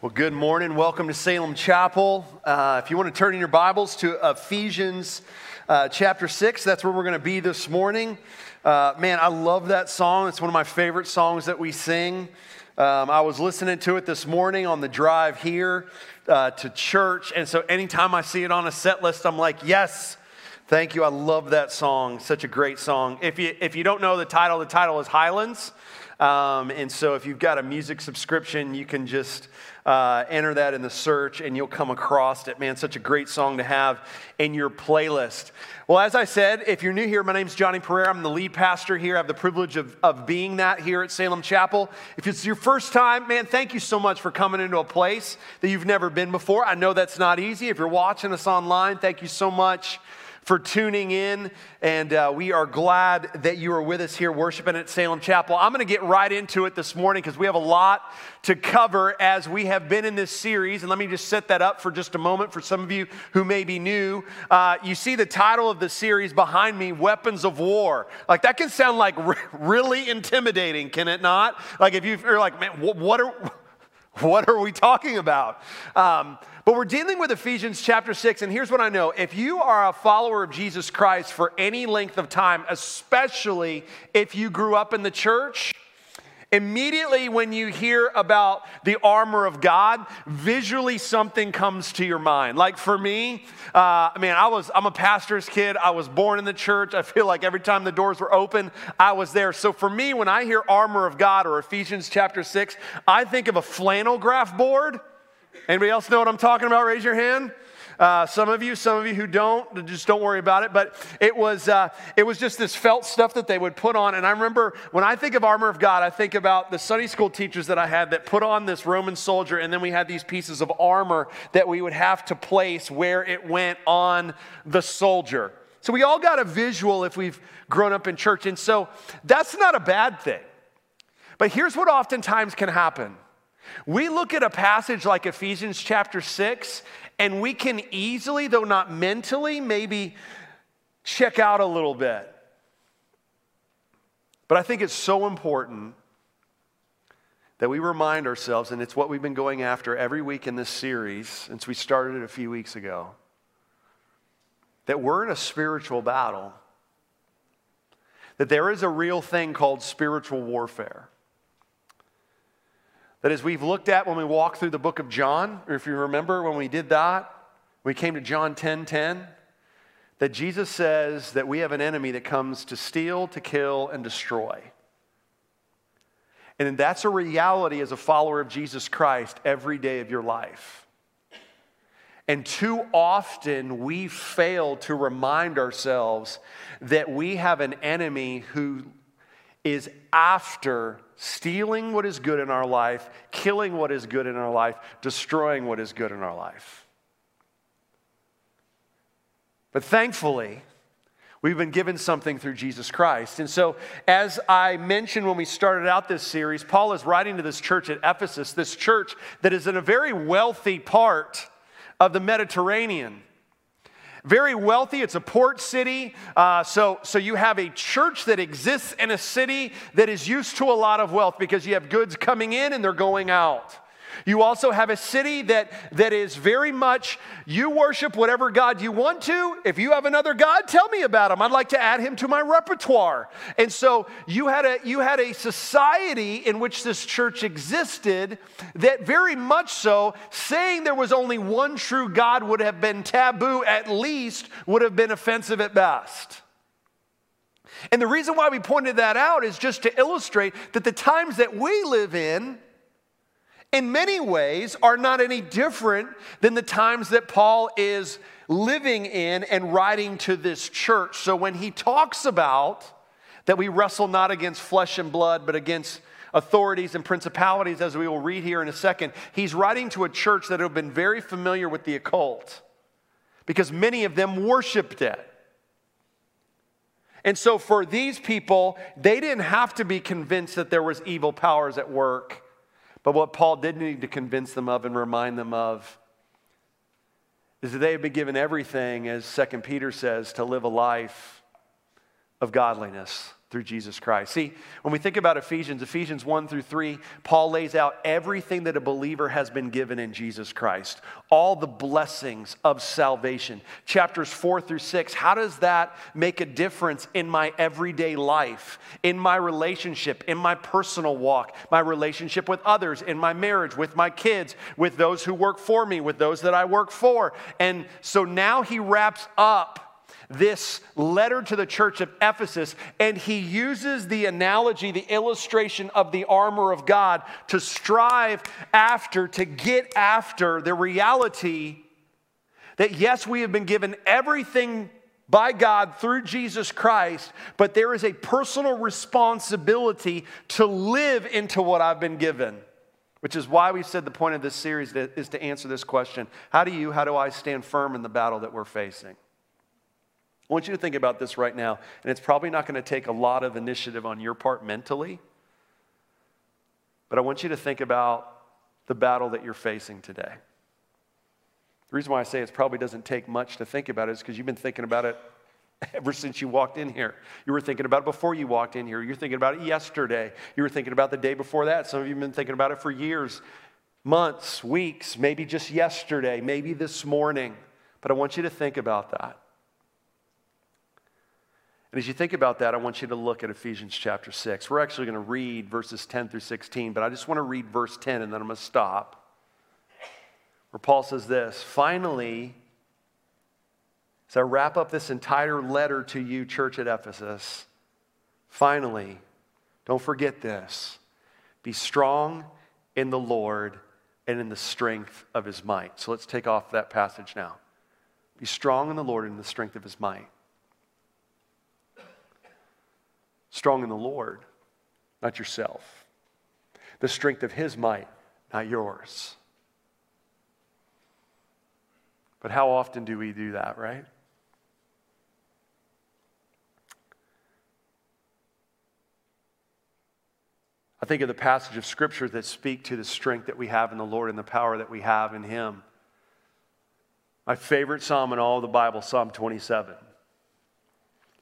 Well, good morning. Welcome to Salem Chapel. Uh, if you want to turn in your Bibles to Ephesians uh, chapter 6, that's where we're going to be this morning. Uh, man, I love that song. It's one of my favorite songs that we sing. Um, I was listening to it this morning on the drive here uh, to church. And so anytime I see it on a set list, I'm like, yes, thank you. I love that song. Such a great song. If you, if you don't know the title, the title is Highlands. Um, and so if you've got a music subscription, you can just uh, enter that in the search and you'll come across it. Man, such a great song to have in your playlist. Well, as I said, if you're new here, my name's Johnny Pereira. I'm the lead pastor here. I have the privilege of, of being that here at Salem Chapel. If it's your first time, man, thank you so much for coming into a place that you've never been before. I know that's not easy. If you're watching us online, thank you so much for tuning in. And uh, we are glad that you are with us here worshiping at Salem Chapel. I'm going to get right into it this morning because we have a lot to cover as we have been in this series. And let me just set that up for just a moment for some of you who may be new. Uh, you see the title of the series behind me, Weapons of War. Like that can sound like really intimidating, can it not? Like if you're like, man, what are, what are we talking about? Um, but we're dealing with Ephesians chapter 6, and here's what I know. If you are a follower of Jesus Christ for any length of time, especially if you grew up in the church, Immediately, when you hear about the armor of God, visually something comes to your mind. Like for me, uh, I mean, I was I'm a pastor's kid. I was born in the church. I feel like every time the doors were open, I was there. So for me, when I hear armor of God or Ephesians chapter six, I think of a flannel graph board Anybody else know what I'm talking about? Raise your hand. Uh, some of you, some of you who don't, just don't worry about it. But it was, uh, it was just this felt stuff that they would put on. And I remember when I think of armor of God, I think about the Sunday school teachers that I had that put on this Roman soldier, and then we had these pieces of armor that we would have to place where it went on the soldier. So we all got a visual if we've grown up in church. And so that's not a bad thing. But here's what oftentimes can happen we look at a passage like Ephesians chapter 6, and we can easily, though not mentally, maybe check out a little bit. But I think it's so important that we remind ourselves, and it's what we've been going after every week in this series since we started it a few weeks ago, that we're in a spiritual battle, that there is a real thing called spiritual warfare. That as we've looked at when we walked through the book of John, or if you remember when we did that, we came to John 10 10, that Jesus says that we have an enemy that comes to steal, to kill, and destroy. And that's a reality as a follower of Jesus Christ every day of your life. And too often we fail to remind ourselves that we have an enemy who is after stealing what is good in our life, killing what is good in our life, destroying what is good in our life. But thankfully, We've been given something through Jesus Christ. And so, as I mentioned when we started out this series, Paul is writing to this church at Ephesus, this church that is in a very wealthy part of the Mediterranean. Very wealthy, it's a port city. Uh, so, so you have a church that exists in a city that is used to a lot of wealth because you have goods coming in and they're going out. You also have a city that, that is very much, you worship whatever God you want to. If you have another God, tell me about him. I'd like to add him to my repertoire. And so you had a, you had a society in which this church existed that very much so, saying there was only one true God would have been taboo, at least would have been offensive at best. And the reason why we pointed that out is just to illustrate that the times that we live in, in many ways are not any different than the times that Paul is living in and writing to this church. So when he talks about that we wrestle not against flesh and blood, but against authorities and principalities, as we will read here in a second, he's writing to a church that have been very familiar with the occult because many of them worshiped it. And so, for these people, they didn't have to be convinced that there was evil powers at work but what Paul did need to convince them of and remind them of is that they have been given everything, as 2 Peter says, to live a life of godliness. Through Jesus Christ. See, when we think about Ephesians, Ephesians 1 through 3, Paul lays out everything that a believer has been given in Jesus Christ, all the blessings of salvation. Chapters 4 through 6, how does that make a difference in my everyday life, in my relationship, in my personal walk, my relationship with others, in my marriage, with my kids, with those who work for me, with those that I work for? And so now he wraps up this letter to the church of Ephesus, and he uses the analogy, the illustration of the armor of God to strive after, to get after the reality that yes, we have been given everything by God through Jesus Christ, but there is a personal responsibility to live into what I've been given. Which is why we said the point of this series is to answer this question How do you, how do I stand firm in the battle that we're facing? I want you to think about this right now, and it's probably not going to take a lot of initiative on your part mentally, but I want you to think about the battle that you're facing today. The reason why I say it probably doesn't take much to think about it is because you've been thinking about it ever since you walked in here. You were thinking about it before you walked in here. You're thinking about it yesterday. You were thinking about the day before that. Some of you have been thinking about it for years, months, weeks, maybe just yesterday, maybe this morning. But I want you to think about that. And as you think about that, I want you to look at Ephesians chapter 6. We're actually going to read verses 10 through 16, but I just want to read verse 10 and then I'm going to stop. Where Paul says this Finally, as I wrap up this entire letter to you, church at Ephesus, finally, don't forget this be strong in the Lord and in the strength of his might. So let's take off that passage now. Be strong in the Lord and in the strength of his might. Strong in the Lord, not yourself. The strength of His might, not yours. But how often do we do that, right? I think of the passage of Scripture that speak to the strength that we have in the Lord and the power that we have in Him. My favorite psalm in all the Bible, Psalm 27.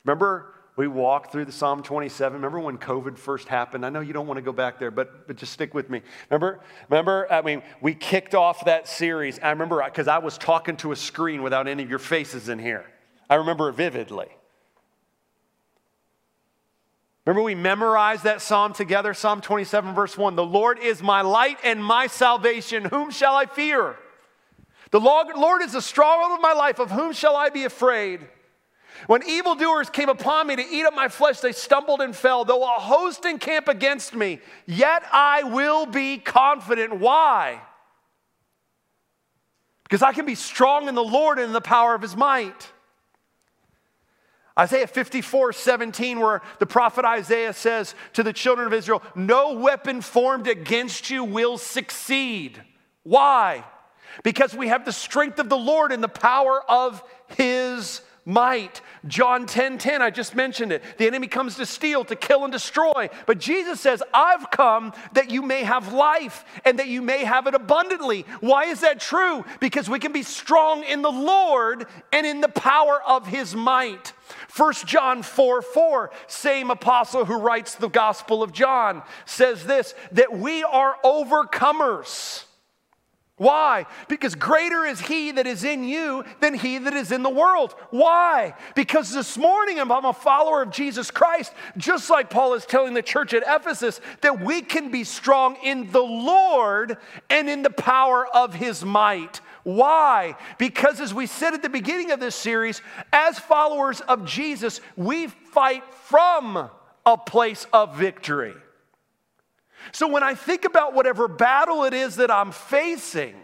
Remember we walked through the Psalm 27. Remember when COVID first happened? I know you don't want to go back there, but, but just stick with me. Remember, remember, I mean, we kicked off that series. I remember because I was talking to a screen without any of your faces in here. I remember it vividly. Remember, we memorized that psalm together, Psalm 27, verse 1. The Lord is my light and my salvation. Whom shall I fear? The Lord is the stronghold of my life. Of whom shall I be afraid? When evildoers came upon me to eat up my flesh, they stumbled and fell. Though a host encamp against me, yet I will be confident. Why? Because I can be strong in the Lord and in the power of his might. Isaiah 54, 17, where the prophet Isaiah says to the children of Israel, No weapon formed against you will succeed. Why? Because we have the strength of the Lord and the power of his might. John 10 10, I just mentioned it. The enemy comes to steal, to kill, and destroy. But Jesus says, I've come that you may have life and that you may have it abundantly. Why is that true? Because we can be strong in the Lord and in the power of his might. 1 John 4 4, same apostle who writes the Gospel of John, says this that we are overcomers why? Because greater is he that is in you than he that is in the world. Why? Because this morning I'm a follower of Jesus Christ, just like Paul is telling the church at Ephesus, that we can be strong in the Lord and in the power of his might. Why? Because as we said at the beginning of this series, as followers of Jesus, we fight from a place of victory. So when I think about whatever battle it is that I'm facing,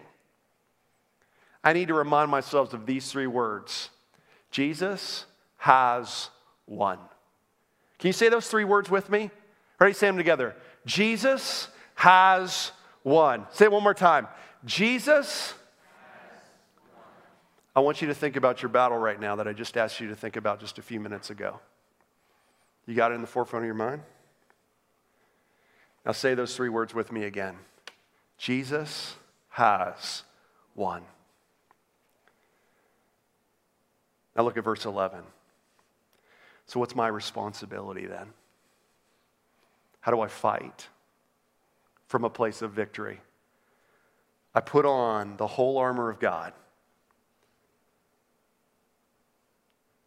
I need to remind myself of these three words Jesus has won. Can you say those three words with me? Ready? Say them together. Jesus has won. Say it one more time. Jesus. I want you to think about your battle right now that I just asked you to think about just a few minutes ago. You got it in the forefront of your mind? Now say those three words with me again Jesus has won. Now look at verse 11. So, what's my responsibility then? How do I fight from a place of victory? I put on the whole armor of God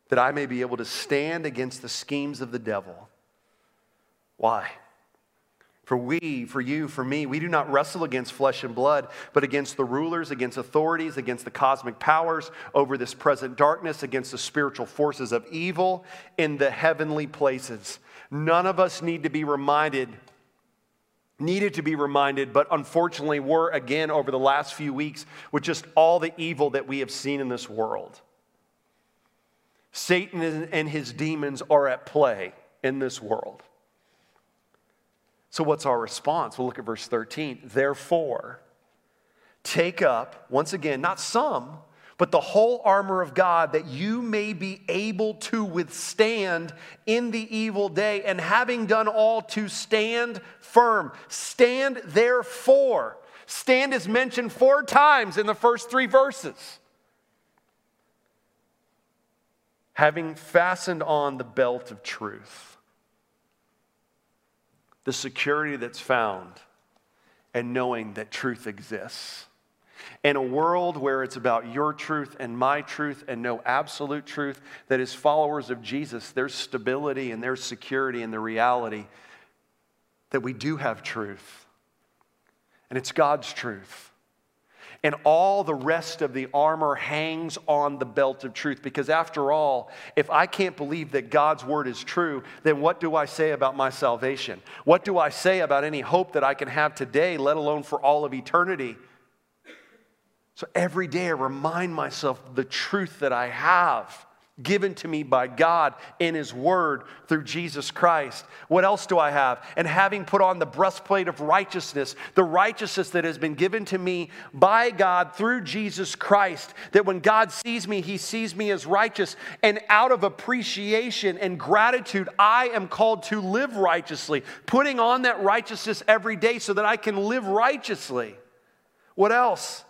that I may be able to stand against the schemes of the devil. Why? For we, for you, for me, we do not wrestle against flesh and blood, but against the rulers, against authorities, against the cosmic powers over this present darkness, against the spiritual forces of evil in the heavenly places. None of us need to be reminded, needed to be reminded, but unfortunately were again over the last few weeks with just all the evil that we have seen in this world. Satan and his demons are at play in this world. So, what's our response? We'll look at verse 13. Therefore, take up, once again, not some, but the whole armor of God that you may be able to withstand in the evil day, and having done all to stand firm. Stand therefore. Stand is mentioned four times in the first three verses. Having fastened on the belt of truth the security that's found and knowing that truth exists. In a world where it's about your truth and my truth and no absolute truth, that as followers of Jesus, there's stability and there's security in the reality that we do have truth. And it's God's truth and all the rest of the armor hangs on the belt of truth. Because after all, if I can't believe that God's word is true, then what do I say about my salvation? What do I say about any hope that I can have today, let alone for all of eternity? So every day I remind myself the truth that I have given to me by God in His Word through Jesus Christ. What else do I have? And having put on the breastplate of righteousness, the righteousness that has been given to me by God through Jesus Christ, that when God sees me, He sees me as righteous. And out of appreciation and gratitude, I am called to live righteously, putting on that righteousness every day so that I can live righteously. What else?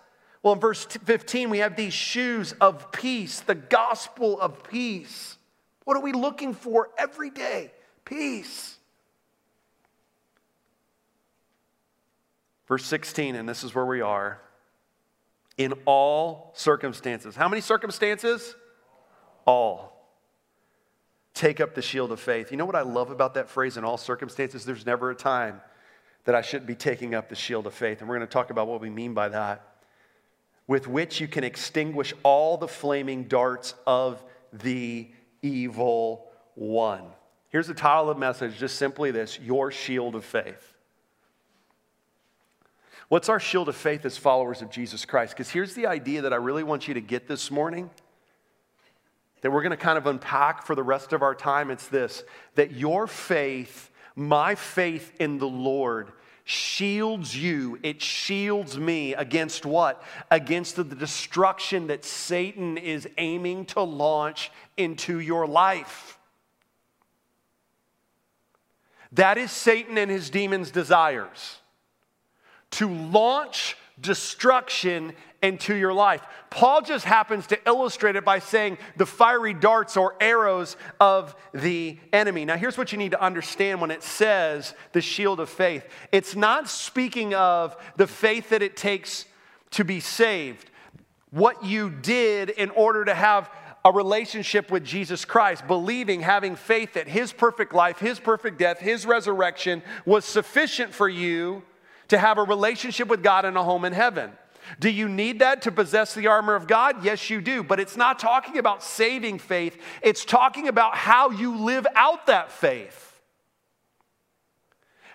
Well, in verse 15, we have these shoes of peace, the gospel of peace. What are we looking for every day? Peace. Verse 16, and this is where we are. In all circumstances. How many circumstances? All. Take up the shield of faith. You know what I love about that phrase, in all circumstances? There's never a time that I shouldn't be taking up the shield of faith. And we're going to talk about what we mean by that with which you can extinguish all the flaming darts of the evil one. Here's the title of the message just simply this Your Shield of Faith. What's our shield of faith as followers of Jesus Christ? Because here's the idea that I really want you to get this morning that we're going to kind of unpack for the rest of our time. It's this that your faith, my faith in the Lord, shields you, it shields me against what? Against the destruction that Satan is aiming to launch into your life. That is Satan and his demons' desires to launch destruction into your life. Paul just happens to illustrate it by saying the fiery darts or arrows of the enemy. Now, here's what you need to understand when it says the shield of faith it's not speaking of the faith that it takes to be saved, what you did in order to have a relationship with Jesus Christ, believing, having faith that His perfect life, His perfect death, His resurrection was sufficient for you to have a relationship with God and a home in heaven. Do you need that to possess the armor of God? Yes, you do. But it's not talking about saving faith, it's talking about how you live out that faith.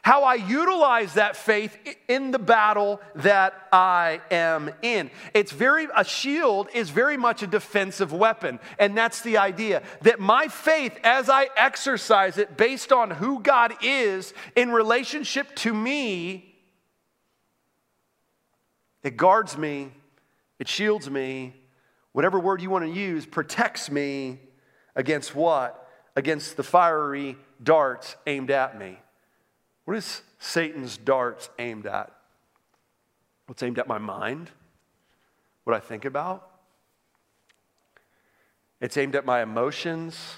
How I utilize that faith in the battle that I am in. It's very, a shield is very much a defensive weapon. And that's the idea that my faith, as I exercise it based on who God is in relationship to me, it guards me, it shields me, whatever word you want to use, protects me against what? Against the fiery darts aimed at me. What is Satan's darts aimed at? What's aimed at my mind? What I think about? It's aimed at my emotions,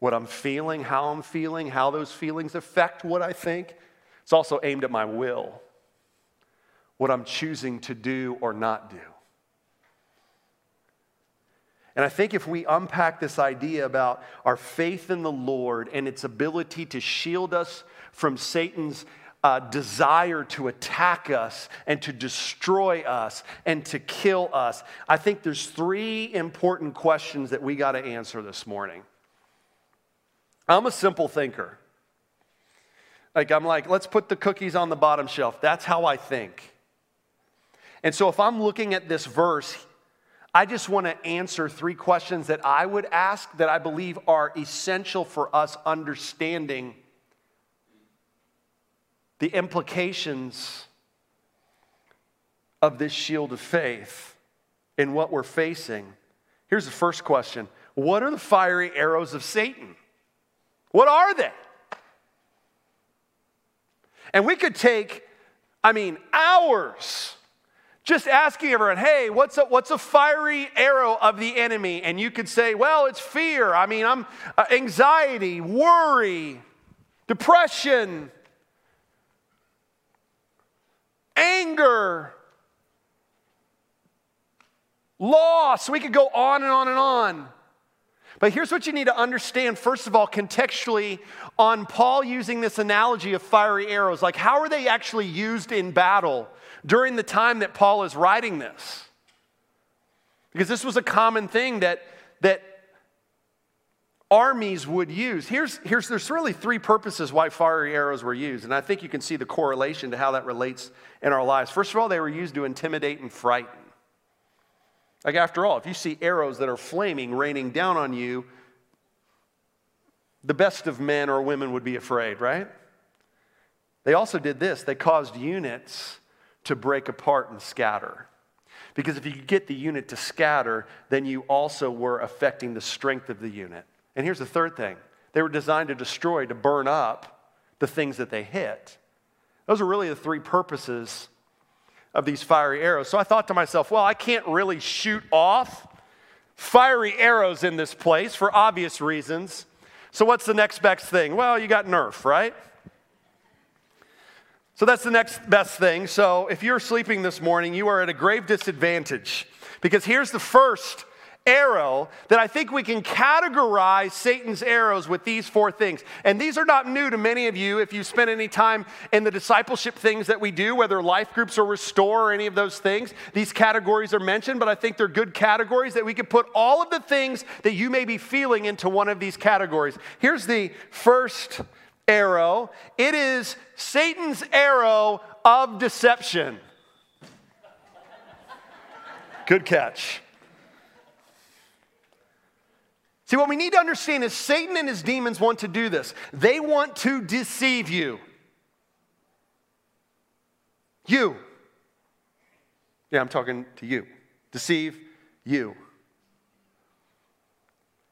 what I'm feeling, how I'm feeling, how those feelings affect what I think. It's also aimed at my will, what I'm choosing to do or not do. And I think if we unpack this idea about our faith in the Lord and its ability to shield us from Satan's uh, desire to attack us and to destroy us and to kill us, I think there's three important questions that we got to answer this morning. I'm a simple thinker. Like, I'm like, let's put the cookies on the bottom shelf. That's how I think. And so, if I'm looking at this verse, I just want to answer three questions that I would ask that I believe are essential for us understanding the implications of this shield of faith in what we're facing. Here's the first question What are the fiery arrows of Satan? What are they? And we could take, I mean, hours just asking everyone, hey, what's a, what's a fiery arrow of the enemy? And you could say, well, it's fear. I mean, I'm uh, anxiety, worry, depression, anger, loss. We could go on and on and on. But here's what you need to understand, first of all, contextually, on Paul using this analogy of fiery arrows. Like, how are they actually used in battle? during the time that Paul is writing this. Because this was a common thing that, that armies would use. Here's, here's, there's really three purposes why fiery arrows were used, and I think you can see the correlation to how that relates in our lives. First of all, they were used to intimidate and frighten. Like, after all, if you see arrows that are flaming raining down on you, the best of men or women would be afraid, right? They also did this they caused units to break apart and scatter. Because if you get the unit to scatter, then you also were affecting the strength of the unit. And here's the third thing they were designed to destroy, to burn up the things that they hit. Those are really the three purposes of these fiery arrows. So I thought to myself, well, I can't really shoot off fiery arrows in this place for obvious reasons. So what's the next best thing? Well, you got Nerf, right? So that's the next best thing. So if you're sleeping this morning, you are at a grave disadvantage because here's the first arrow that I think we can categorize Satan's arrows with these four things. And these are not new to many of you if you spent any time in the discipleship things that we do, whether life groups or restore or any of those things. These categories are mentioned, but I think they're good categories that we could put all of the things that you may be feeling into one of these categories. Here's the first arrow, it is Satan's arrow of deception. Good catch. See, what we need to understand is Satan and his demons want to do this. They want to deceive you. You. Yeah, I'm talking to you. Deceive you.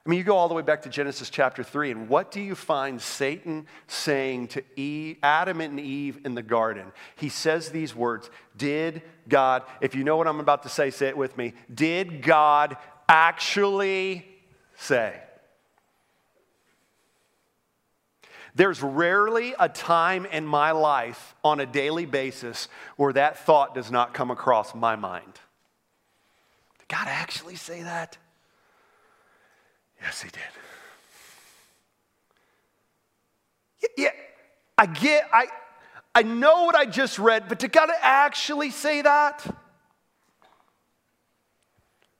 I mean, you go all the way back to Genesis chapter 3, and what do you find Satan saying to Eve, Adam and Eve in the garden? He says these words Did God, if you know what I'm about to say, say it with me. Did God actually say? There's rarely a time in my life on a daily basis where that thought does not come across my mind. Did God actually say that? Yes, he did. Yeah, I get, I, I know what I just read, but did God actually say that?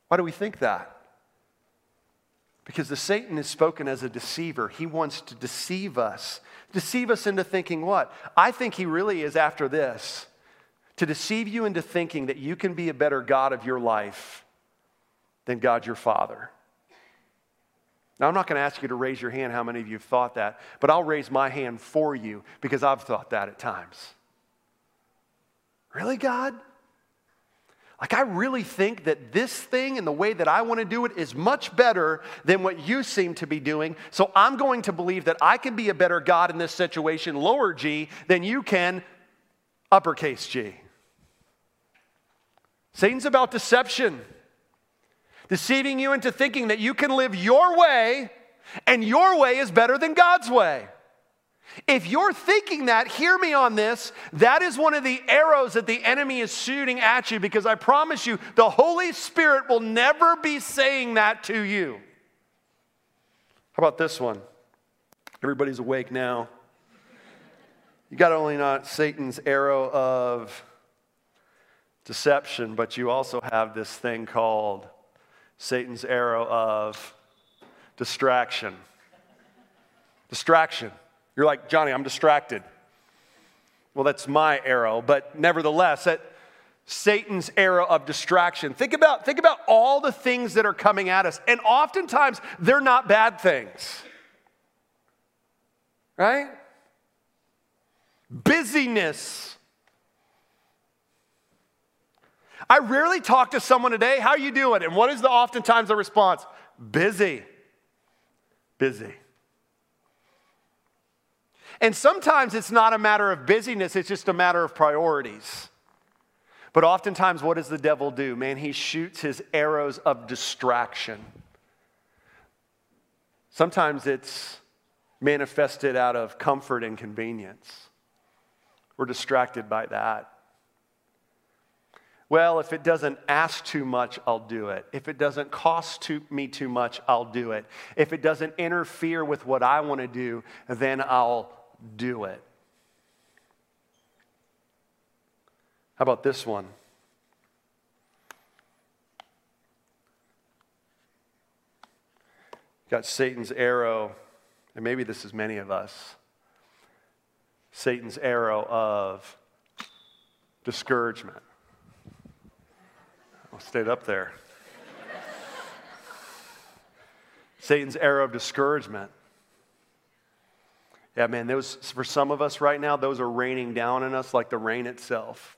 Why do we think that? Because the Satan is spoken as a deceiver. He wants to deceive us. Deceive us into thinking what? I think he really is after this to deceive you into thinking that you can be a better God of your life than God your Father. Now, I'm not going to ask you to raise your hand how many of you have thought that, but I'll raise my hand for you because I've thought that at times. Really, God? Like, I really think that this thing and the way that I want to do it is much better than what you seem to be doing. So I'm going to believe that I can be a better God in this situation, lower G, than you can, uppercase G. Satan's about deception deceiving you into thinking that you can live your way and your way is better than God's way. If you're thinking that, hear me on this. That is one of the arrows that the enemy is shooting at you because I promise you, the Holy Spirit will never be saying that to you. How about this one? Everybody's awake now. You got only not Satan's arrow of deception, but you also have this thing called Satan's arrow of distraction. Distraction. You're like, Johnny, I'm distracted. Well, that's my arrow, but nevertheless, that Satan's arrow of distraction. Think about, think about all the things that are coming at us, and oftentimes they're not bad things. Right? Busyness. I rarely talk to someone today, how are you doing? And what is the oftentimes the response? Busy. Busy. And sometimes it's not a matter of busyness, it's just a matter of priorities. But oftentimes, what does the devil do? Man, he shoots his arrows of distraction. Sometimes it's manifested out of comfort and convenience. We're distracted by that. Well, if it doesn't ask too much, I'll do it. If it doesn't cost too, me too much, I'll do it. If it doesn't interfere with what I want to do, then I'll do it. How about this one? Got Satan's arrow, and maybe this is many of us. Satan's arrow of discouragement. I'll stayed up there. Satan's arrow of discouragement. Yeah, man, those, for some of us right now, those are raining down on us like the rain itself.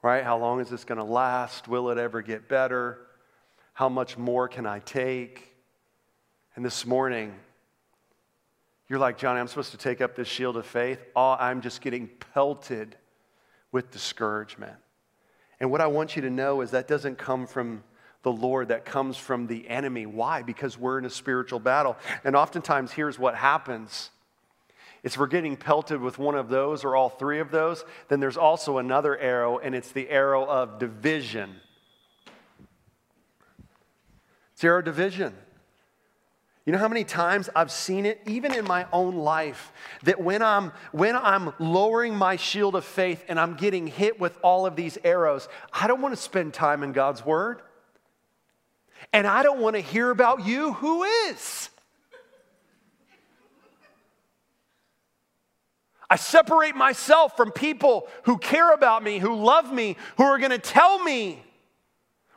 Right? How long is this going to last? Will it ever get better? How much more can I take? And this morning, you're like, Johnny, I'm supposed to take up this shield of faith. Oh, I'm just getting pelted with discouragement. And what I want you to know is that doesn't come from the Lord that comes from the enemy. Why? Because we're in a spiritual battle. And oftentimes, here's what happens. It's we're getting pelted with one of those or all three of those. Then there's also another arrow, and it's the arrow of division. It's arrow division. You know how many times I've seen it, even in my own life, that when I'm, when I'm lowering my shield of faith and I'm getting hit with all of these arrows, I don't want to spend time in God's Word. And I don't want to hear about you. Who is? I separate myself from people who care about me, who love me, who are going to tell me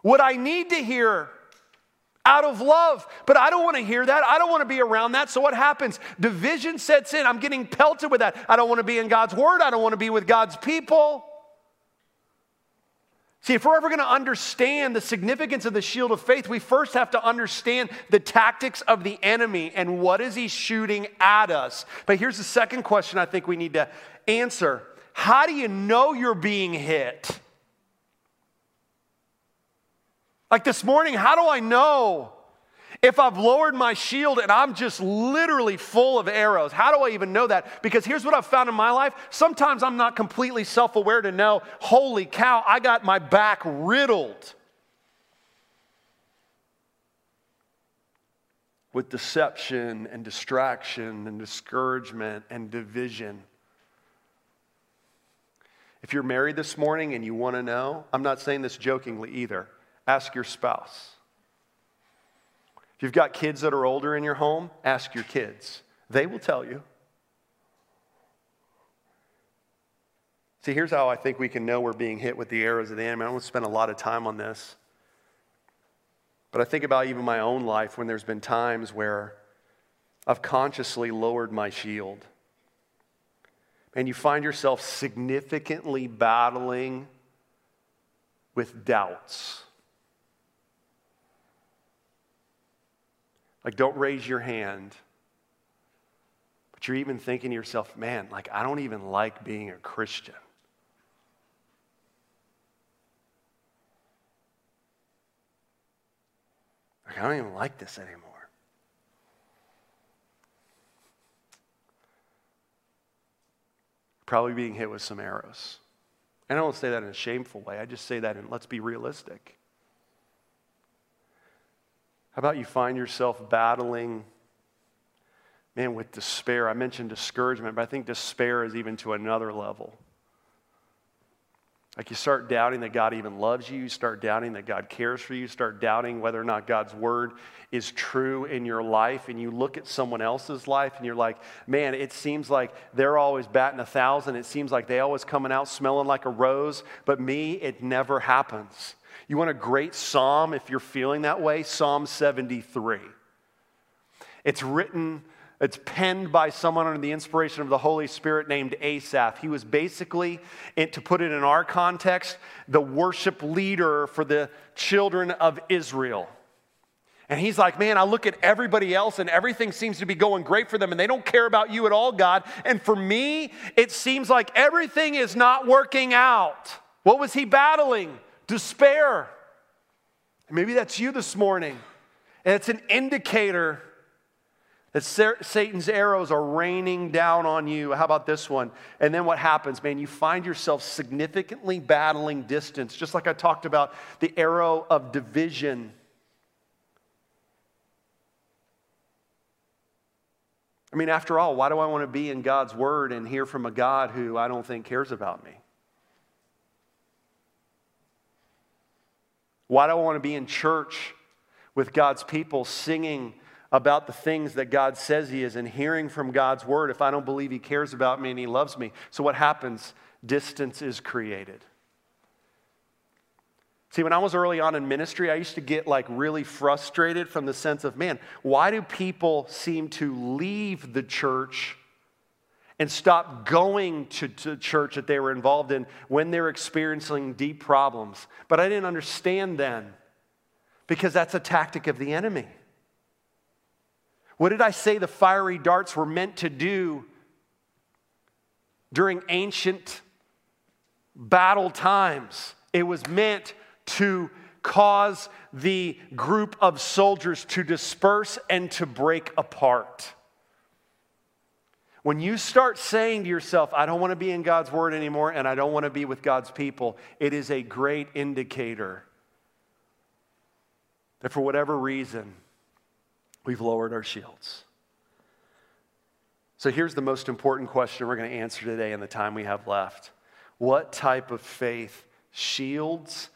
what I need to hear out of love. But I don't want to hear that. I don't want to be around that. So what happens? Division sets in. I'm getting pelted with that. I don't want to be in God's word. I don't want to be with God's people. See, if we're ever going to understand the significance of the shield of faith, we first have to understand the tactics of the enemy and what is he shooting at us. But here's the second question I think we need to answer. How do you know you're being hit? Like this morning, how do I know if I've lowered my shield and I'm just literally full of arrows, how do I even know that? Because here's what I've found in my life. Sometimes I'm not completely self aware to know, holy cow, I got my back riddled with deception and distraction and discouragement and division. If you're married this morning and you want to know, I'm not saying this jokingly either, ask your spouse. If you've got kids that are older in your home, ask your kids. They will tell you. See, here's how I think we can know we're being hit with the arrows of the enemy. I don't want to spend a lot of time on this. But I think about even my own life when there's been times where I've consciously lowered my shield. And you find yourself significantly battling with doubts. Like, don't raise your hand. But you're even thinking to yourself, man, like, I don't even like being a Christian. Like, I don't even like this anymore. Probably being hit with some arrows. And I don't say that in a shameful way. I just say that in let's be realistic. How about you find yourself battling, man, with despair? I mentioned discouragement, but I think despair is even to another level. Like you start doubting that God even loves you, you start doubting that God cares for you, you start doubting whether or not God's word is true in your life, and you look at someone else's life and you're like, man, it seems like they're always batting a thousand. It seems like they always coming out smelling like a rose, but me, it never happens. You want a great psalm if you're feeling that way? Psalm 73. It's written it's penned by someone under the inspiration of the Holy Spirit named Asaph. He was basically, to put it in our context, the worship leader for the children of Israel. And he's like, Man, I look at everybody else and everything seems to be going great for them and they don't care about you at all, God. And for me, it seems like everything is not working out. What was he battling? Despair. Maybe that's you this morning. And it's an indicator that Satan's arrows are raining down on you. How about this one? And then what happens, man? You find yourself significantly battling distance, just like I talked about the arrow of division. I mean, after all, why do I want to be in God's word and hear from a God who I don't think cares about me? Why do I want to be in church with God's people singing about the things that God says He is and hearing from God's word if I don't believe He cares about me and He loves me. So, what happens? Distance is created. See, when I was early on in ministry, I used to get like really frustrated from the sense of, man, why do people seem to leave the church and stop going to, to church that they were involved in when they're experiencing deep problems? But I didn't understand then because that's a tactic of the enemy. What did I say the fiery darts were meant to do during ancient battle times? It was meant to cause the group of soldiers to disperse and to break apart. When you start saying to yourself, I don't want to be in God's word anymore and I don't want to be with God's people, it is a great indicator that for whatever reason, we've lowered our shields. So here's the most important question we're going to answer today in the time we have left What type of faith shields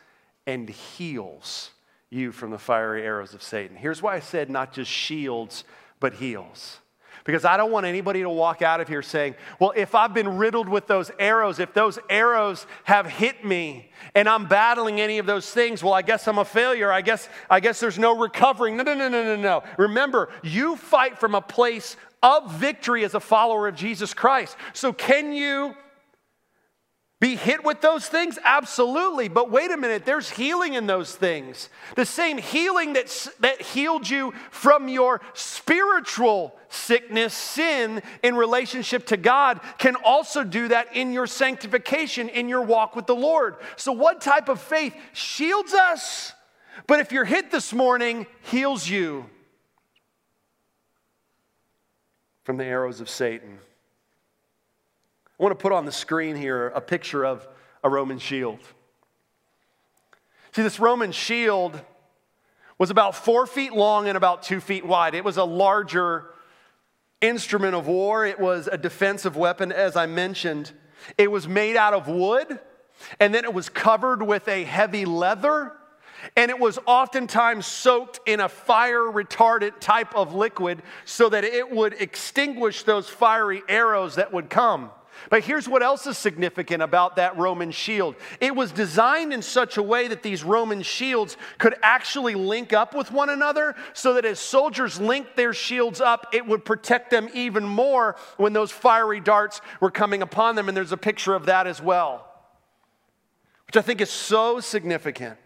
and heals you from the fiery arrows of Satan? Here's why I said not just shields, but heals. Because I don't want anybody to walk out of here saying, well, if I've been riddled with those arrows, if those arrows have hit me and I'm battling any of those things, well, I guess I'm a failure. I guess, I guess there's no recovering. No, no, no, no, no, no. Remember, you fight from a place of victory as a follower of Jesus Christ. So can you be hit with those things? Absolutely. But wait a minute, there's healing in those things. The same healing that, that healed you from your spiritual sickness, sin in relationship to God, can also do that in your sanctification, in your walk with the Lord. So, what type of faith shields us? But if you're hit this morning, heals you from the arrows of Satan. I want to put on the screen here a picture of a Roman shield. See, this Roman shield was about four feet long and about two feet wide. It was a larger instrument of war, it was a defensive weapon, as I mentioned. It was made out of wood, and then it was covered with a heavy leather, and it was oftentimes soaked in a fire retardant type of liquid so that it would extinguish those fiery arrows that would come. But here's what else is significant about that Roman shield it was designed in such a way that these Roman shields could actually link up with one another so that as soldiers linked their shields up, it would protect them even more when those fiery darts were coming upon them. And there's a picture of that as well, which I think is so significant.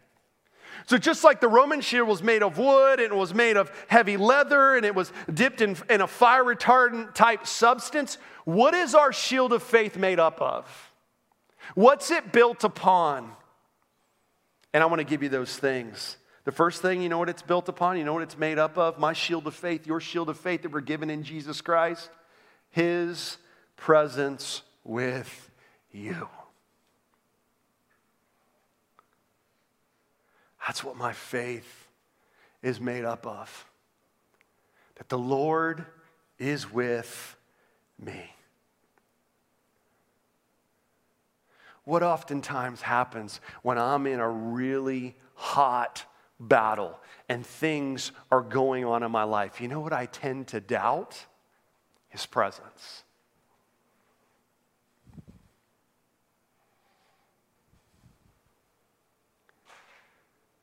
So, just like the Roman shield was made of wood and it was made of heavy leather and it was dipped in, in a fire retardant type substance, what is our shield of faith made up of? What's it built upon? And I want to give you those things. The first thing, you know what it's built upon? You know what it's made up of? My shield of faith, your shield of faith that we're given in Jesus Christ. His presence with you. That's what my faith is made up of. That the Lord is with me. What oftentimes happens when I'm in a really hot battle and things are going on in my life? You know what I tend to doubt? His presence.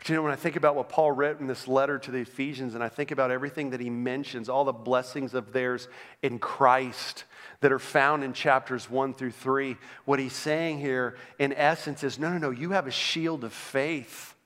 But you know, when I think about what Paul wrote in this letter to the Ephesians, and I think about everything that he mentions, all the blessings of theirs in Christ that are found in chapters one through three, what he's saying here, in essence, is no, no, no, you have a shield of faith.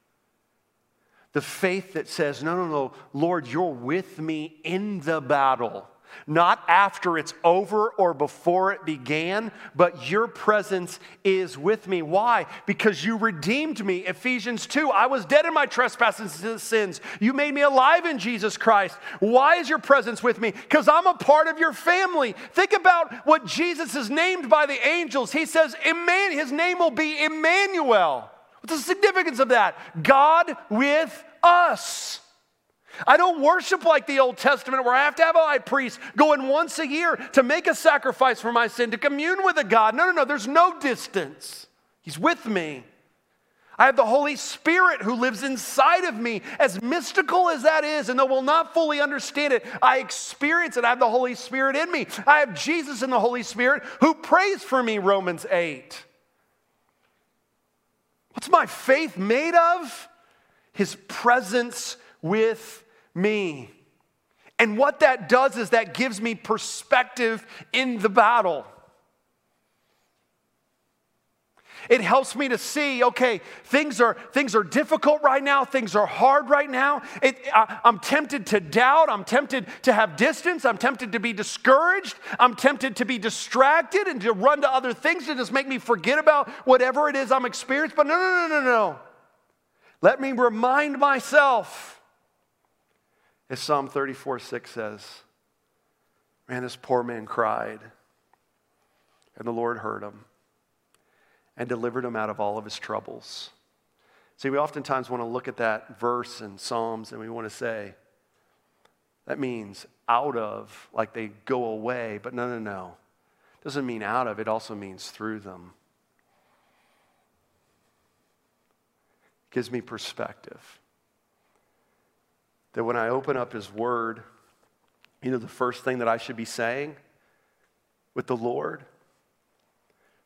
The faith that says, no, no, no, Lord, you're with me in the battle not after it's over or before it began, but your presence is with me. Why? Because you redeemed me. Ephesians 2 I was dead in my trespasses and sins. You made me alive in Jesus Christ. Why is your presence with me? Because I'm a part of your family. Think about what Jesus is named by the angels. He says, His name will be Emmanuel. What's the significance of that? God with us. I don't worship like the Old Testament where I have to have a high priest going once a year to make a sacrifice for my sin, to commune with a God. No, no, no, there's no distance. He's with me. I have the Holy Spirit who lives inside of me. As mystical as that is, and though we'll not fully understand it, I experience it. I have the Holy Spirit in me. I have Jesus in the Holy Spirit who prays for me, Romans 8. What's my faith made of? His presence with me. And what that does is that gives me perspective in the battle. It helps me to see, okay, things are, things are difficult right now, things are hard right now. It, I, I'm tempted to doubt, I'm tempted to have distance, I'm tempted to be discouraged, I'm tempted to be distracted and to run to other things to just make me forget about whatever it is I'm experiencing. But no, no, no, no, no. Let me remind myself as Psalm 34 6 says, Man, this poor man cried, and the Lord heard him and delivered him out of all of his troubles. See, we oftentimes want to look at that verse in Psalms and we want to say, that means out of, like they go away, but no, no, no. It doesn't mean out of, it also means through them. It gives me perspective that when I open up His Word, you know, the first thing that I should be saying with the Lord,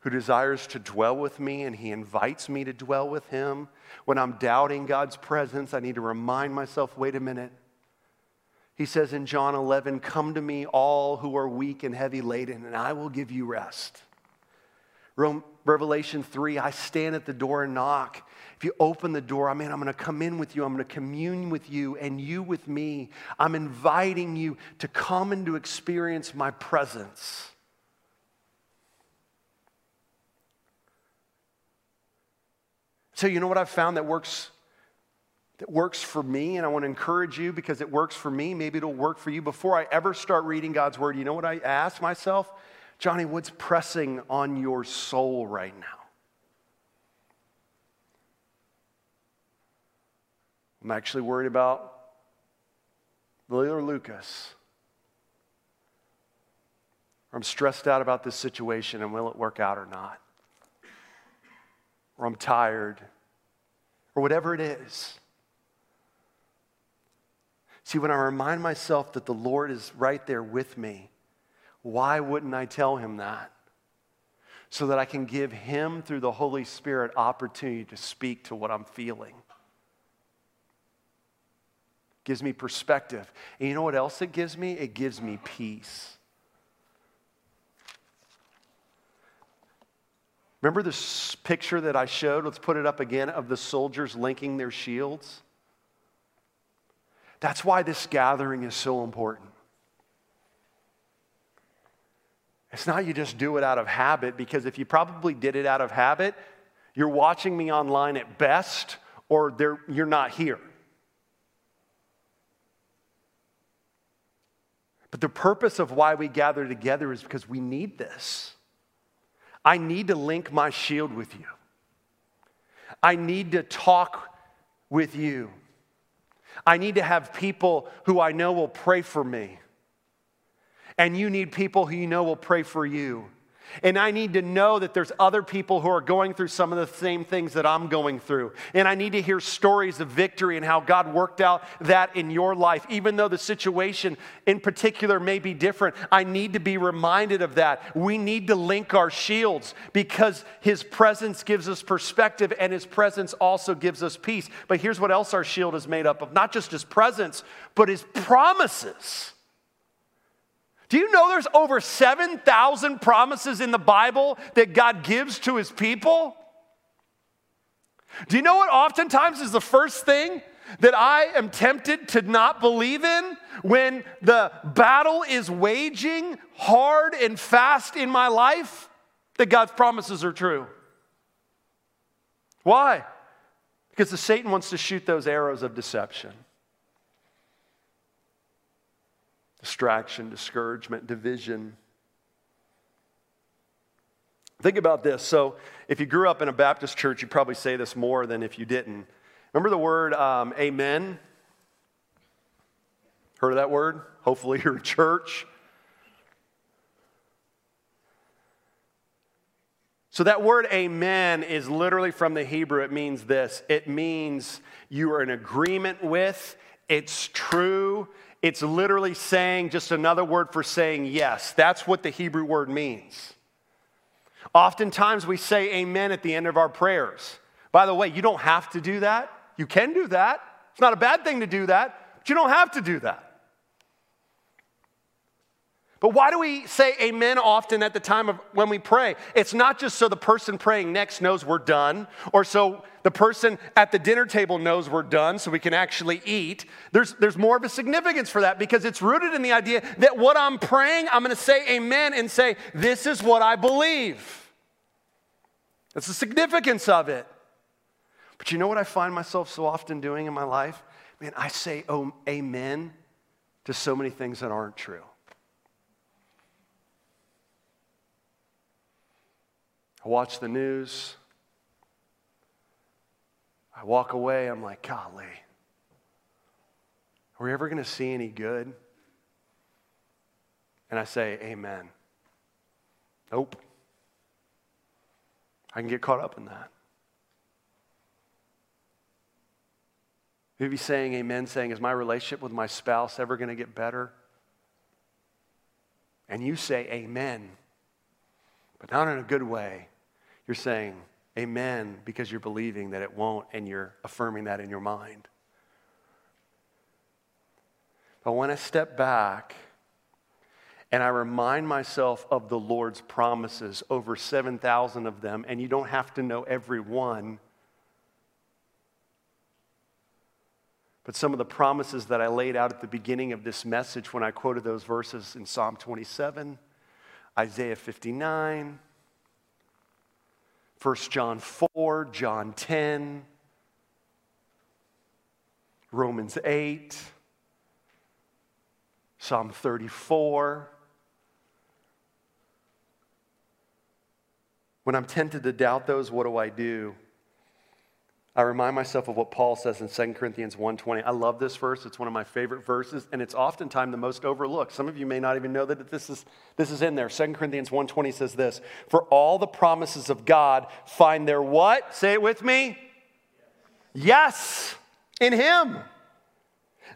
who desires to dwell with me and He invites me to dwell with Him. When I'm doubting God's presence, I need to remind myself wait a minute. He says in John 11, Come to me, all who are weak and heavy laden, and I will give you rest. Revelation 3, I stand at the door and knock. If you open the door, I mean, I'm going to come in with you. I'm going to commune with you and you with me. I'm inviting you to come and to experience my presence. So, you know what I've found that works that works for me, and I want to encourage you because it works for me. Maybe it'll work for you. Before I ever start reading God's word, you know what I ask myself? Johnny, what's pressing on your soul right now? I'm actually worried about Lily or Lucas. Or I'm stressed out about this situation and will it work out or not? Or I'm tired, or whatever it is. See, when I remind myself that the Lord is right there with me, why wouldn't I tell him that? So that I can give him, through the Holy Spirit, opportunity to speak to what I'm feeling. Gives me perspective. And you know what else it gives me? It gives me peace. Remember this picture that I showed? Let's put it up again of the soldiers linking their shields. That's why this gathering is so important. It's not you just do it out of habit, because if you probably did it out of habit, you're watching me online at best, or you're not here. But the purpose of why we gather together is because we need this. I need to link my shield with you. I need to talk with you. I need to have people who I know will pray for me. And you need people who you know will pray for you. And I need to know that there's other people who are going through some of the same things that I'm going through. And I need to hear stories of victory and how God worked out that in your life. Even though the situation in particular may be different, I need to be reminded of that. We need to link our shields because His presence gives us perspective and His presence also gives us peace. But here's what else our shield is made up of not just His presence, but His promises. Do you know there's over 7,000 promises in the Bible that God gives to his people? Do you know what oftentimes is the first thing that I am tempted to not believe in when the battle is waging hard and fast in my life? That God's promises are true. Why? Because the Satan wants to shoot those arrows of deception. Distraction, discouragement, division. Think about this. So, if you grew up in a Baptist church, you'd probably say this more than if you didn't. Remember the word um, amen? Heard of that word? Hopefully, you're a church. So, that word amen is literally from the Hebrew. It means this it means you are in agreement with, it's true, it's literally saying just another word for saying yes. That's what the Hebrew word means. Oftentimes we say amen at the end of our prayers. By the way, you don't have to do that. You can do that. It's not a bad thing to do that, but you don't have to do that. But why do we say amen often at the time of when we pray? It's not just so the person praying next knows we're done, or so the person at the dinner table knows we're done so we can actually eat. There's, there's more of a significance for that because it's rooted in the idea that what I'm praying, I'm going to say amen and say, This is what I believe. That's the significance of it. But you know what I find myself so often doing in my life? Man, I say oh, amen to so many things that aren't true. I watch the news. I walk away, I'm like, golly, are we ever going to see any good? And I say, Amen. Nope. I can get caught up in that. Maybe saying amen, saying, Is my relationship with my spouse ever going to get better? And you say amen, but not in a good way. You're saying amen because you're believing that it won't and you're affirming that in your mind. But when I step back and I remind myself of the Lord's promises, over 7,000 of them, and you don't have to know every one. But some of the promises that I laid out at the beginning of this message when I quoted those verses in Psalm 27, Isaiah 59, 1 John 4, John 10, Romans 8, Psalm 34. When I'm tempted to doubt those, what do I do? I remind myself of what Paul says in 2 Corinthians 1:20. I love this verse. It's one of my favorite verses, and it's oftentimes the most overlooked. Some of you may not even know that this is, this is in there. 2 Corinthians 1:20 says this: For all the promises of God find their what? Say it with me. Yes, in him.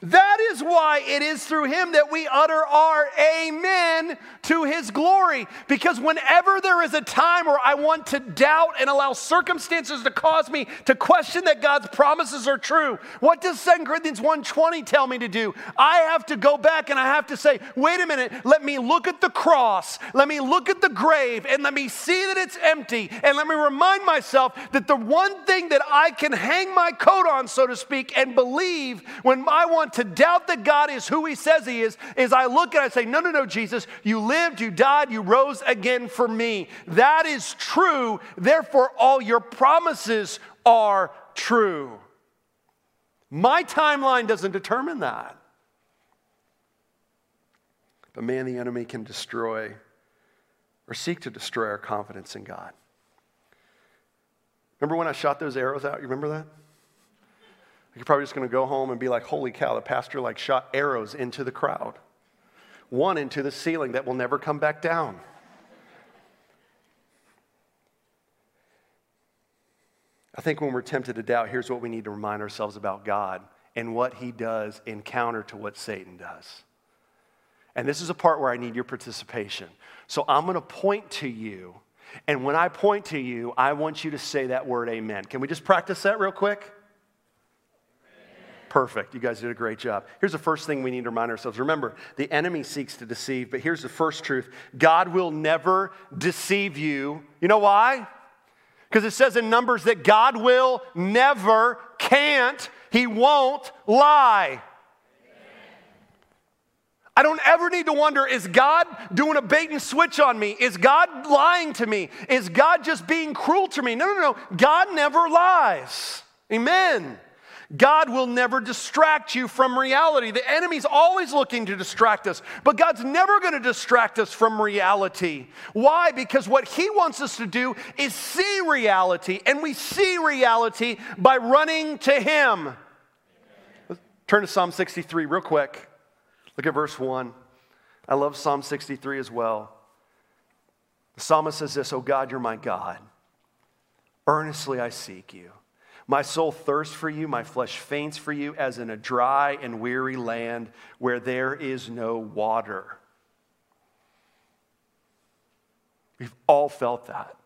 That is why it is through him that we utter our amen to his glory. Because whenever there is a time where I want to doubt and allow circumstances to cause me to question that God's promises are true, what does 2 Corinthians 1:20 tell me to do? I have to go back and I have to say, wait a minute, let me look at the cross, let me look at the grave, and let me see that it's empty, and let me remind myself that the one thing that I can hang my coat on, so to speak, and believe when I want want to doubt that God is who He says He is, is I look and I say, No, no, no, Jesus, you lived, you died, you rose again for me. That is true. Therefore, all your promises are true. My timeline doesn't determine that. But man, the enemy can destroy or seek to destroy our confidence in God. Remember when I shot those arrows out? You remember that? You're probably just going to go home and be like, holy cow, the pastor like shot arrows into the crowd. One into the ceiling that will never come back down. I think when we're tempted to doubt, here's what we need to remind ourselves about God and what he does in counter to what Satan does. And this is a part where I need your participation. So I'm going to point to you. And when I point to you, I want you to say that word amen. Can we just practice that real quick? Perfect. You guys did a great job. Here's the first thing we need to remind ourselves. Remember, the enemy seeks to deceive, but here's the first truth God will never deceive you. You know why? Because it says in Numbers that God will never, can't, He won't lie. I don't ever need to wonder is God doing a bait and switch on me? Is God lying to me? Is God just being cruel to me? No, no, no. God never lies. Amen. God will never distract you from reality. The enemy's always looking to distract us, but God's never going to distract us from reality. Why? Because what He wants us to do is see reality, and we see reality by running to Him. Turn to Psalm 63 real quick. Look at verse 1. I love Psalm 63 as well. The psalmist says this Oh God, you're my God. Earnestly I seek you. My soul thirsts for you, my flesh faints for you, as in a dry and weary land where there is no water. We've all felt that.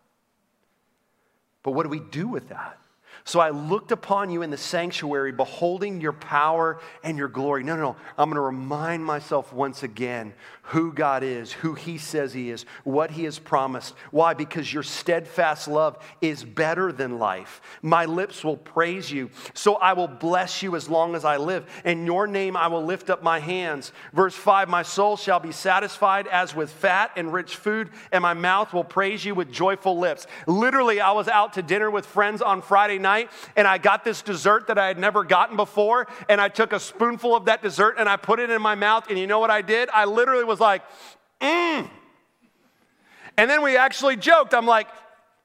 But what do we do with that? So I looked upon you in the sanctuary, beholding your power and your glory. No, no, no. I'm going to remind myself once again who God is, who He says He is, what He has promised. Why? Because your steadfast love is better than life. My lips will praise you. So I will bless you as long as I live. In your name I will lift up my hands. Verse 5 My soul shall be satisfied as with fat and rich food, and my mouth will praise you with joyful lips. Literally, I was out to dinner with friends on Friday night and I got this dessert that I had never gotten before. And I took a spoonful of that dessert and I put it in my mouth. And you know what I did? I literally was like, mmm. And then we actually joked. I'm like,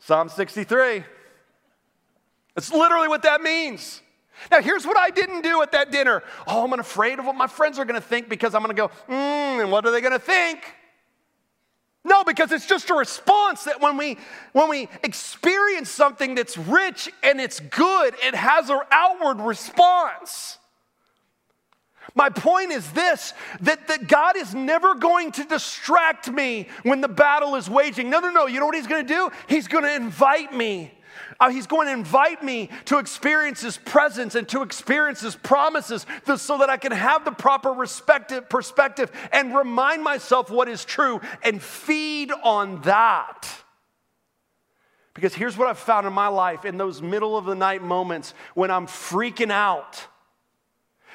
Psalm 63. That's literally what that means. Now, here's what I didn't do at that dinner. Oh, I'm afraid of what my friends are going to think because I'm going to go, mmm, and what are they going to think? No, because it's just a response that when we when we experience something that's rich and it's good, it has an outward response. My point is this that, that God is never going to distract me when the battle is waging. No, no, no. You know what He's going to do? He's going to invite me. Uh, he's going to invite me to experience His presence and to experience His promises so that I can have the proper perspective and remind myself what is true and feed on that. Because here's what I've found in my life in those middle of the night moments when I'm freaking out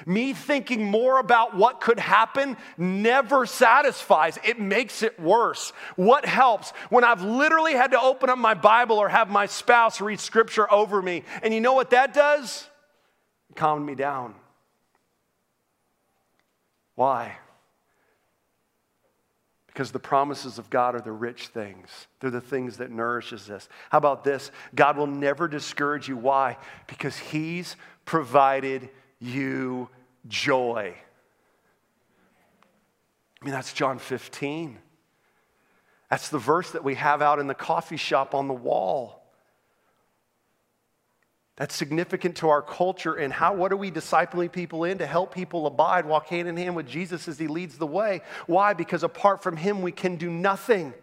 me thinking more about what could happen never satisfies. It makes it worse. What helps? When I've literally had to open up my Bible or have my spouse read scripture over me. And you know what that does? It calmed me down. Why? Because the promises of God are the rich things. They're the things that nourishes us. How about this? God will never discourage you. Why? Because He's provided you joy. I mean, that's John 15. That's the verse that we have out in the coffee shop on the wall. That's significant to our culture and how what are we discipling people in to help people abide, walk hand in hand with Jesus as he leads the way. Why? Because apart from him we can do nothing.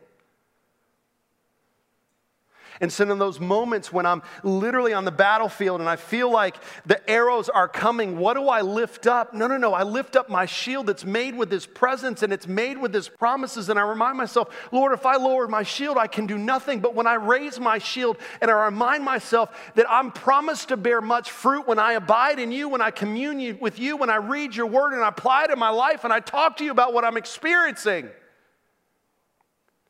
And so, in those moments when I'm literally on the battlefield and I feel like the arrows are coming, what do I lift up? No, no, no. I lift up my shield that's made with His presence and it's made with His promises. And I remind myself, Lord, if I lower my shield, I can do nothing. But when I raise my shield and I remind myself that I'm promised to bear much fruit when I abide in you, when I commune with you, when I read your word and I apply it in my life and I talk to you about what I'm experiencing,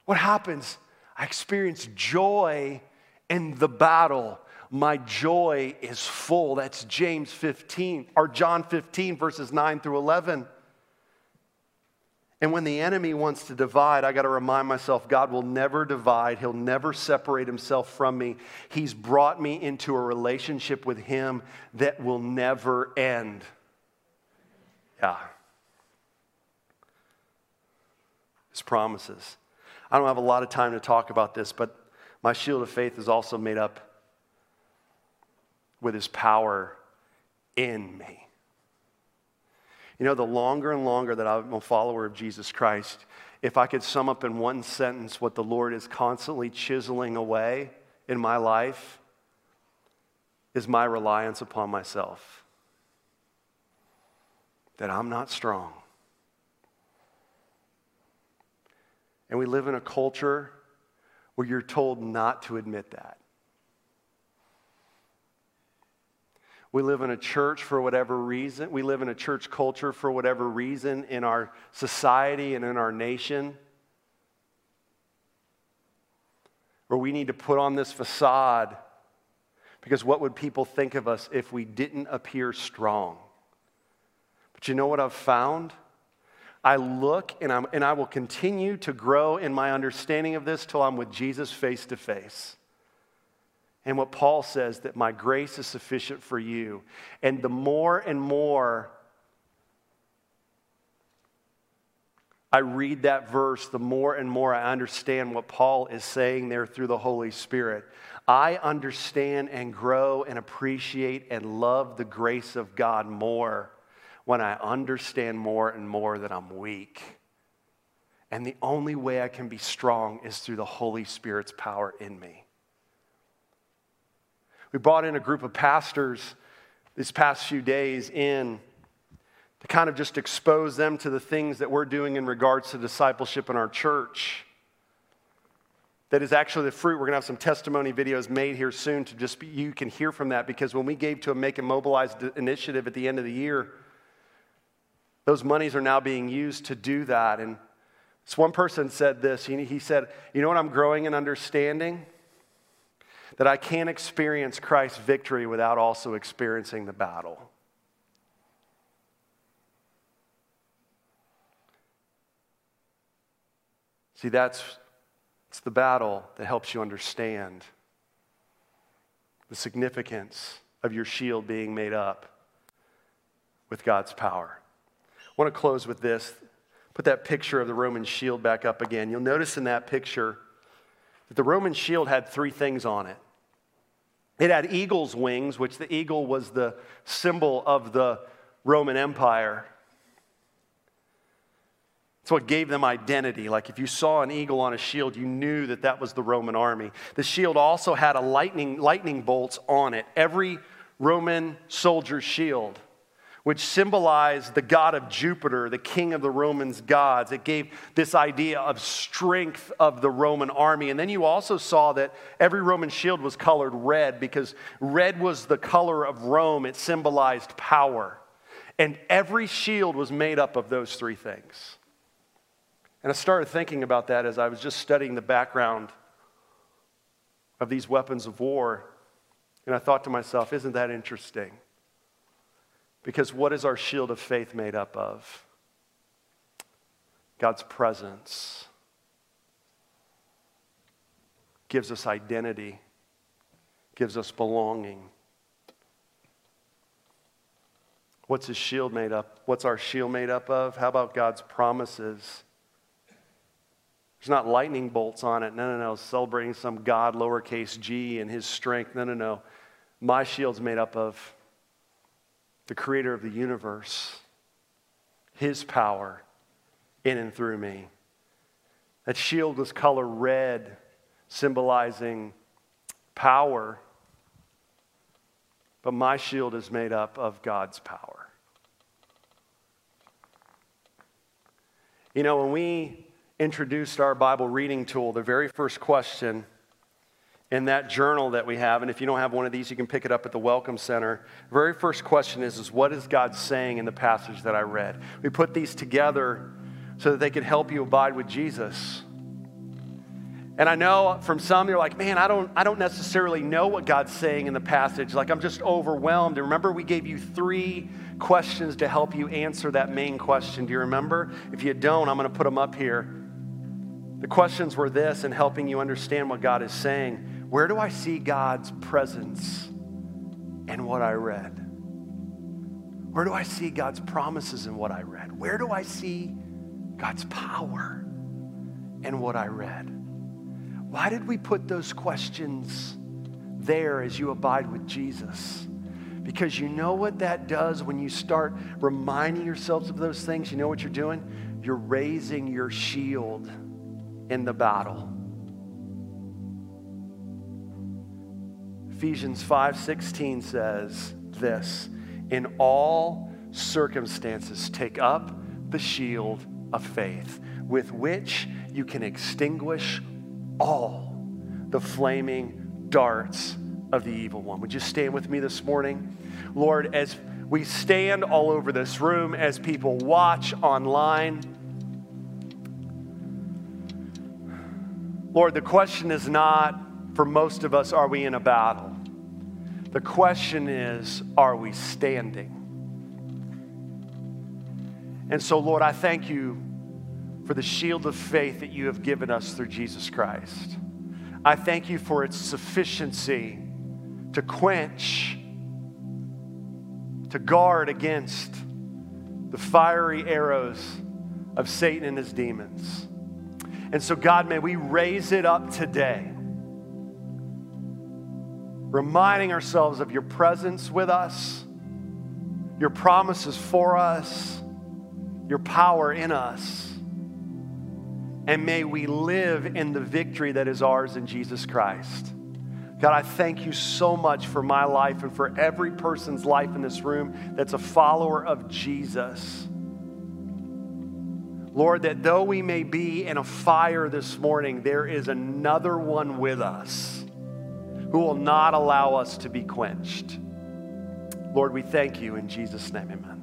what happens? I experience joy in the battle. My joy is full. That's James 15 or John 15, verses 9 through 11. And when the enemy wants to divide, I got to remind myself God will never divide. He'll never separate himself from me. He's brought me into a relationship with him that will never end. Yeah. His promises. I don't have a lot of time to talk about this, but my shield of faith is also made up with his power in me. You know, the longer and longer that I'm a follower of Jesus Christ, if I could sum up in one sentence what the Lord is constantly chiseling away in my life, is my reliance upon myself. That I'm not strong. And we live in a culture where you're told not to admit that. We live in a church for whatever reason. We live in a church culture for whatever reason in our society and in our nation. Where we need to put on this facade because what would people think of us if we didn't appear strong? But you know what I've found? I look and, I'm, and I will continue to grow in my understanding of this till I'm with Jesus face to face. And what Paul says, that my grace is sufficient for you. And the more and more I read that verse, the more and more I understand what Paul is saying there through the Holy Spirit. I understand and grow and appreciate and love the grace of God more when I understand more and more that I'm weak. And the only way I can be strong is through the Holy Spirit's power in me. We brought in a group of pastors these past few days in to kind of just expose them to the things that we're doing in regards to discipleship in our church. That is actually the fruit. We're going to have some testimony videos made here soon to just be, you can hear from that because when we gave to a Make and Mobilize initiative at the end of the year, those monies are now being used to do that. And this one person said this. He said, You know what I'm growing in understanding? that I can't experience Christ's victory without also experiencing the battle. See, that's it's the battle that helps you understand the significance of your shield being made up with God's power. I want to close with this. Put that picture of the Roman shield back up again. You'll notice in that picture that the Roman shield had three things on it. It had eagle's wings, which the eagle was the symbol of the Roman Empire. It's what gave them identity. Like if you saw an eagle on a shield, you knew that that was the Roman army. The shield also had a lightning, lightning bolts on it. Every Roman soldier's shield which symbolized the god of Jupiter, the king of the Romans' gods. It gave this idea of strength of the Roman army. And then you also saw that every Roman shield was colored red because red was the color of Rome, it symbolized power. And every shield was made up of those three things. And I started thinking about that as I was just studying the background of these weapons of war. And I thought to myself, isn't that interesting? Because what is our shield of faith made up of? God's presence gives us identity, gives us belonging. What's his shield made up? What's our shield made up of? How about God's promises? There's not lightning bolts on it. No, no, no. Celebrating some God, lowercase g, and his strength. No, no, no. My shield's made up of the creator of the universe, his power in and through me. That shield was color red, symbolizing power. But my shield is made up of God's power. You know, when we introduced our Bible reading tool, the very first question in that journal that we have, and if you don't have one of these, you can pick it up at the Welcome Center. Very first question is, is what is God saying in the passage that I read? We put these together so that they could help you abide with Jesus. And I know from some, you're like, man, I don't, I don't necessarily know what God's saying in the passage. Like, I'm just overwhelmed. And remember, we gave you three questions to help you answer that main question. Do you remember? If you don't, I'm going to put them up here. The questions were this in helping you understand what God is saying. Where do I see God's presence in what I read? Where do I see God's promises in what I read? Where do I see God's power in what I read? Why did we put those questions there as you abide with Jesus? Because you know what that does when you start reminding yourselves of those things? You know what you're doing? You're raising your shield in the battle. Ephesians 5:16 says this, in all circumstances take up the shield of faith with which you can extinguish all the flaming darts of the evil one. Would you stand with me this morning? Lord, as we stand all over this room, as people watch online, Lord, the question is not for most of us, are we in a battle? The question is, are we standing? And so, Lord, I thank you for the shield of faith that you have given us through Jesus Christ. I thank you for its sufficiency to quench, to guard against the fiery arrows of Satan and his demons. And so, God, may we raise it up today, reminding ourselves of your presence with us, your promises for us, your power in us and may we live in the victory that is ours in Jesus Christ. God, I thank you so much for my life and for every person's life in this room that's a follower of Jesus. Lord, that though we may be in a fire this morning, there is another one with us who will not allow us to be quenched. Lord, we thank you in Jesus' name, amen.